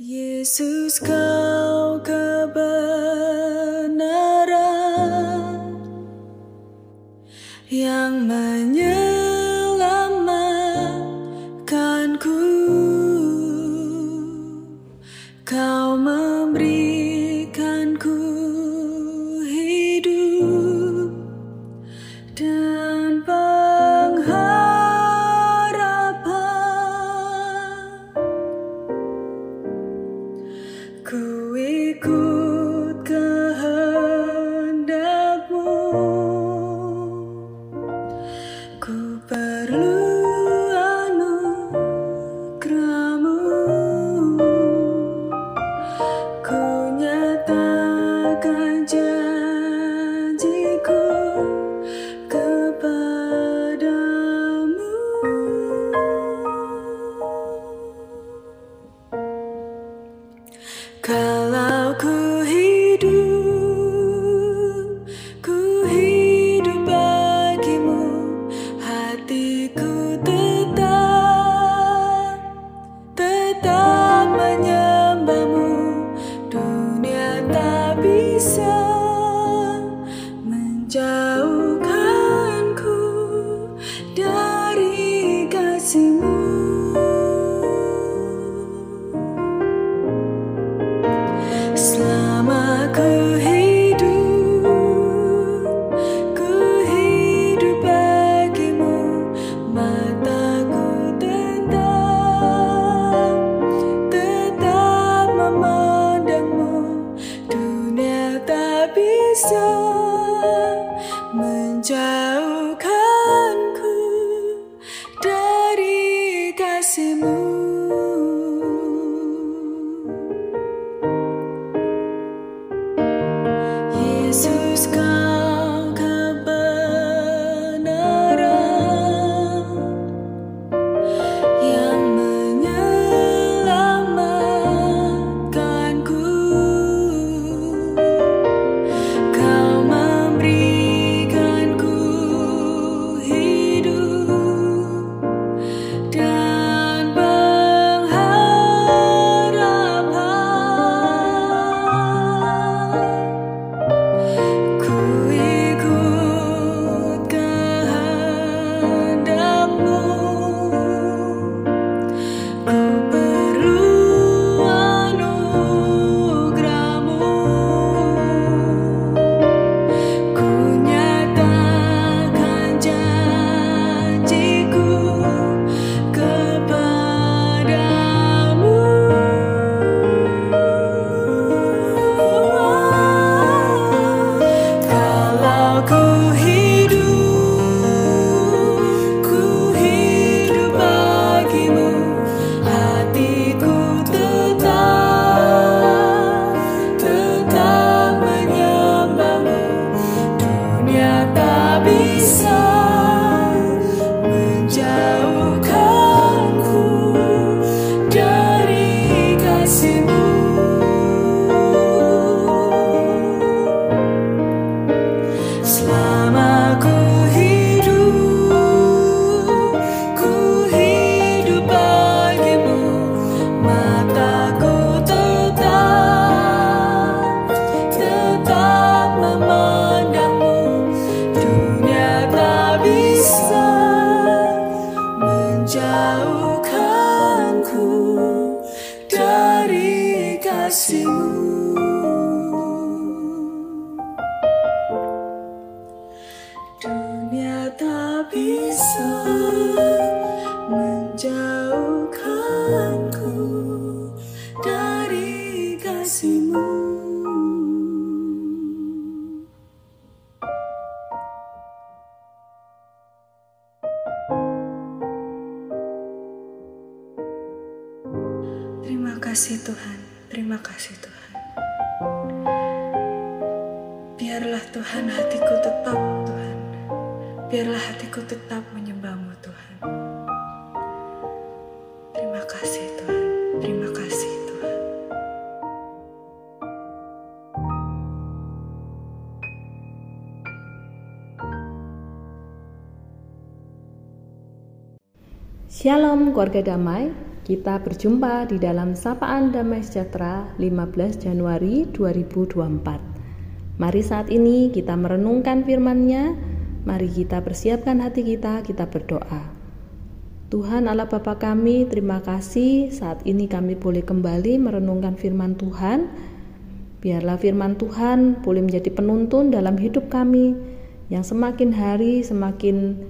Jesus come. 僕 Biarlah Tuhan hatiku tetap Tuhan. Biarlah hatiku tetap menyembahmu Tuhan. Terima kasih Tuhan. Terima kasih Tuhan. Shalom keluarga damai. Kita berjumpa di dalam Sapaan Damai Sejahtera 15 Januari 2024. Mari saat ini kita merenungkan firman-Nya. Mari kita persiapkan hati kita, kita berdoa. Tuhan Allah Bapa kami, terima kasih saat ini kami boleh kembali merenungkan firman Tuhan. Biarlah firman Tuhan boleh menjadi penuntun dalam hidup kami yang semakin hari semakin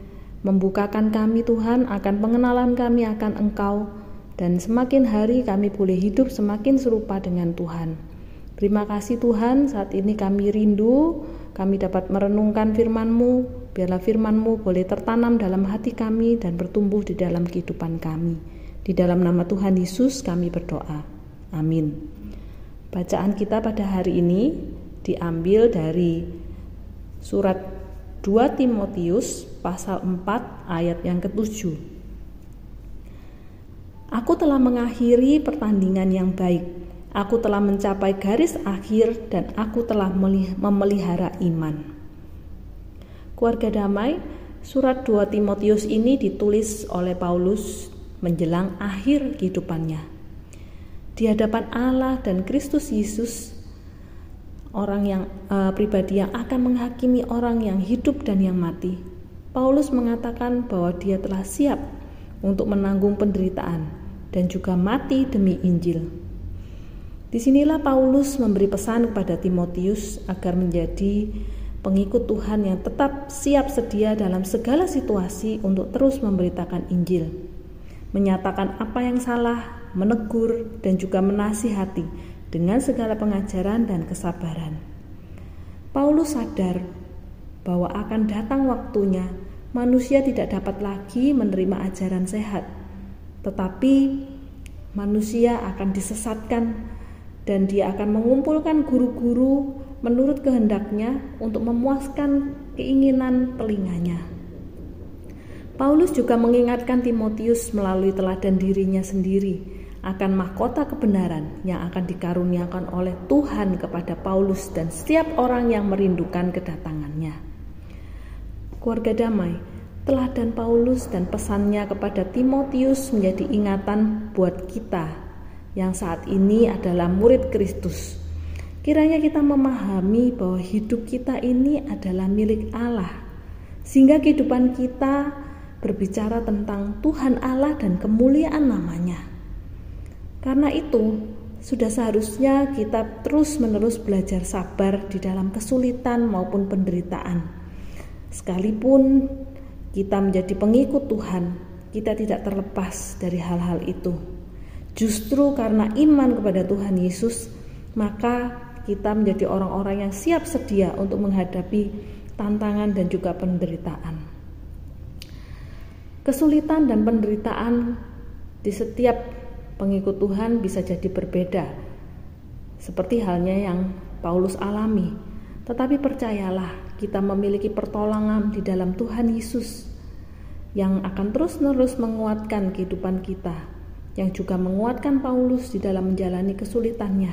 membukakan kami Tuhan akan pengenalan kami akan Engkau dan semakin hari kami boleh hidup semakin serupa dengan Tuhan. Terima kasih Tuhan, saat ini kami rindu, kami dapat merenungkan firman-Mu, biarlah firman-Mu boleh tertanam dalam hati kami dan bertumbuh di dalam kehidupan kami. Di dalam nama Tuhan Yesus kami berdoa. Amin. Bacaan kita pada hari ini diambil dari surat 2 Timotius pasal 4 ayat yang ketujuh. Aku telah mengakhiri pertandingan yang baik. Aku telah mencapai garis akhir dan aku telah memelihara iman. Keluarga damai, surat 2 Timotius ini ditulis oleh Paulus menjelang akhir kehidupannya. Di hadapan Allah dan Kristus Yesus, orang yang uh, pribadi yang akan menghakimi orang yang hidup dan yang mati. Paulus mengatakan bahwa dia telah siap untuk menanggung penderitaan dan juga mati demi Injil. Di sinilah Paulus memberi pesan kepada Timotius agar menjadi pengikut Tuhan yang tetap siap sedia dalam segala situasi untuk terus memberitakan Injil, menyatakan apa yang salah, menegur, dan juga menasihati dengan segala pengajaran dan kesabaran. Paulus sadar bahwa akan datang waktunya manusia tidak dapat lagi menerima ajaran sehat tetapi manusia akan disesatkan dan dia akan mengumpulkan guru-guru menurut kehendaknya untuk memuaskan keinginan telinganya. Paulus juga mengingatkan Timotius melalui teladan dirinya sendiri akan mahkota kebenaran yang akan dikaruniakan oleh Tuhan kepada Paulus dan setiap orang yang merindukan kedatangannya. Keluarga damai, Teladan Paulus dan pesannya kepada Timotius menjadi ingatan buat kita yang saat ini adalah murid Kristus. Kiranya kita memahami bahwa hidup kita ini adalah milik Allah, sehingga kehidupan kita berbicara tentang Tuhan Allah dan kemuliaan namanya. Karena itu, sudah seharusnya kita terus-menerus belajar sabar di dalam kesulitan maupun penderitaan. Sekalipun kita menjadi pengikut Tuhan, kita tidak terlepas dari hal-hal itu. Justru karena iman kepada Tuhan Yesus, maka kita menjadi orang-orang yang siap sedia untuk menghadapi tantangan dan juga penderitaan. Kesulitan dan penderitaan di setiap pengikut Tuhan bisa jadi berbeda, seperti halnya yang Paulus alami. Tetapi percayalah, kita memiliki pertolongan di dalam Tuhan Yesus yang akan terus-menerus menguatkan kehidupan kita, yang juga menguatkan Paulus di dalam menjalani kesulitannya.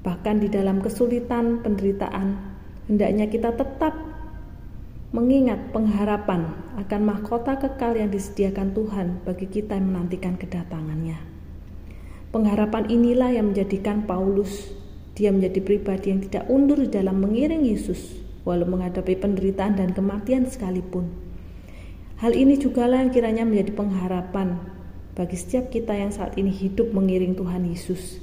Bahkan di dalam kesulitan penderitaan, hendaknya kita tetap mengingat pengharapan akan mahkota kekal yang disediakan Tuhan bagi kita yang menantikan kedatangannya. Pengharapan inilah yang menjadikan Paulus dia menjadi pribadi yang tidak undur dalam mengiring Yesus walau menghadapi penderitaan dan kematian sekalipun. Hal ini juga lah yang kiranya menjadi pengharapan bagi setiap kita yang saat ini hidup mengiring Tuhan Yesus.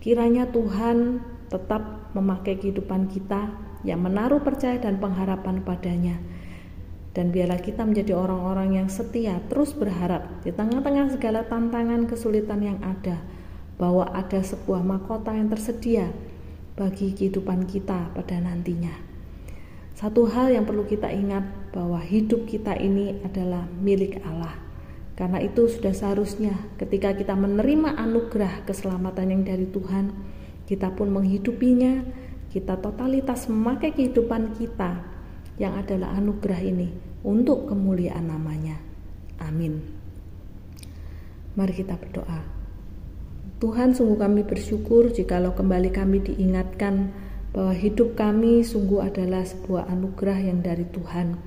Kiranya Tuhan tetap memakai kehidupan kita yang menaruh percaya dan pengharapan padanya. Dan biarlah kita menjadi orang-orang yang setia, terus berharap di tengah-tengah segala tantangan kesulitan yang ada, bahwa ada sebuah mahkota yang tersedia bagi kehidupan kita pada nantinya. Satu hal yang perlu kita ingat bahwa hidup kita ini adalah milik Allah. Karena itu sudah seharusnya ketika kita menerima anugerah keselamatan yang dari Tuhan, kita pun menghidupinya, kita totalitas memakai kehidupan kita yang adalah anugerah ini untuk kemuliaan namanya. Amin. Mari kita berdoa. Tuhan sungguh kami bersyukur jikalau kembali kami diingatkan bahwa hidup kami sungguh adalah sebuah anugerah yang dari Tuhan.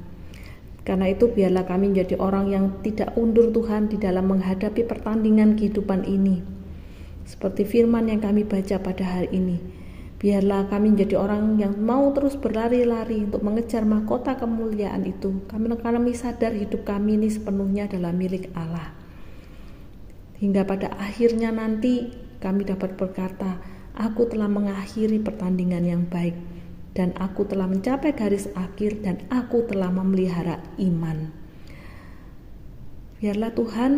Karena itu biarlah kami menjadi orang yang tidak undur Tuhan di dalam menghadapi pertandingan kehidupan ini. Seperti firman yang kami baca pada hari ini. Biarlah kami menjadi orang yang mau terus berlari-lari untuk mengejar mahkota kemuliaan itu. Kami kami sadar hidup kami ini sepenuhnya adalah milik Allah. Hingga pada akhirnya nanti kami dapat berkata, aku telah mengakhiri pertandingan yang baik dan aku telah mencapai garis akhir dan aku telah memelihara iman. Biarlah Tuhan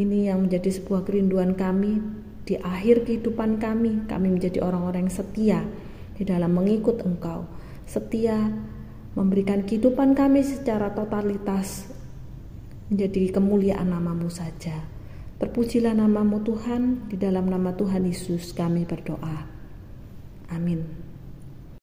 ini yang menjadi sebuah kerinduan kami di akhir kehidupan kami, kami menjadi orang-orang yang setia di dalam mengikut Engkau, setia memberikan kehidupan kami secara totalitas menjadi kemuliaan namamu saja. Terpujilah namamu Tuhan, di dalam nama Tuhan Yesus kami berdoa. Amin.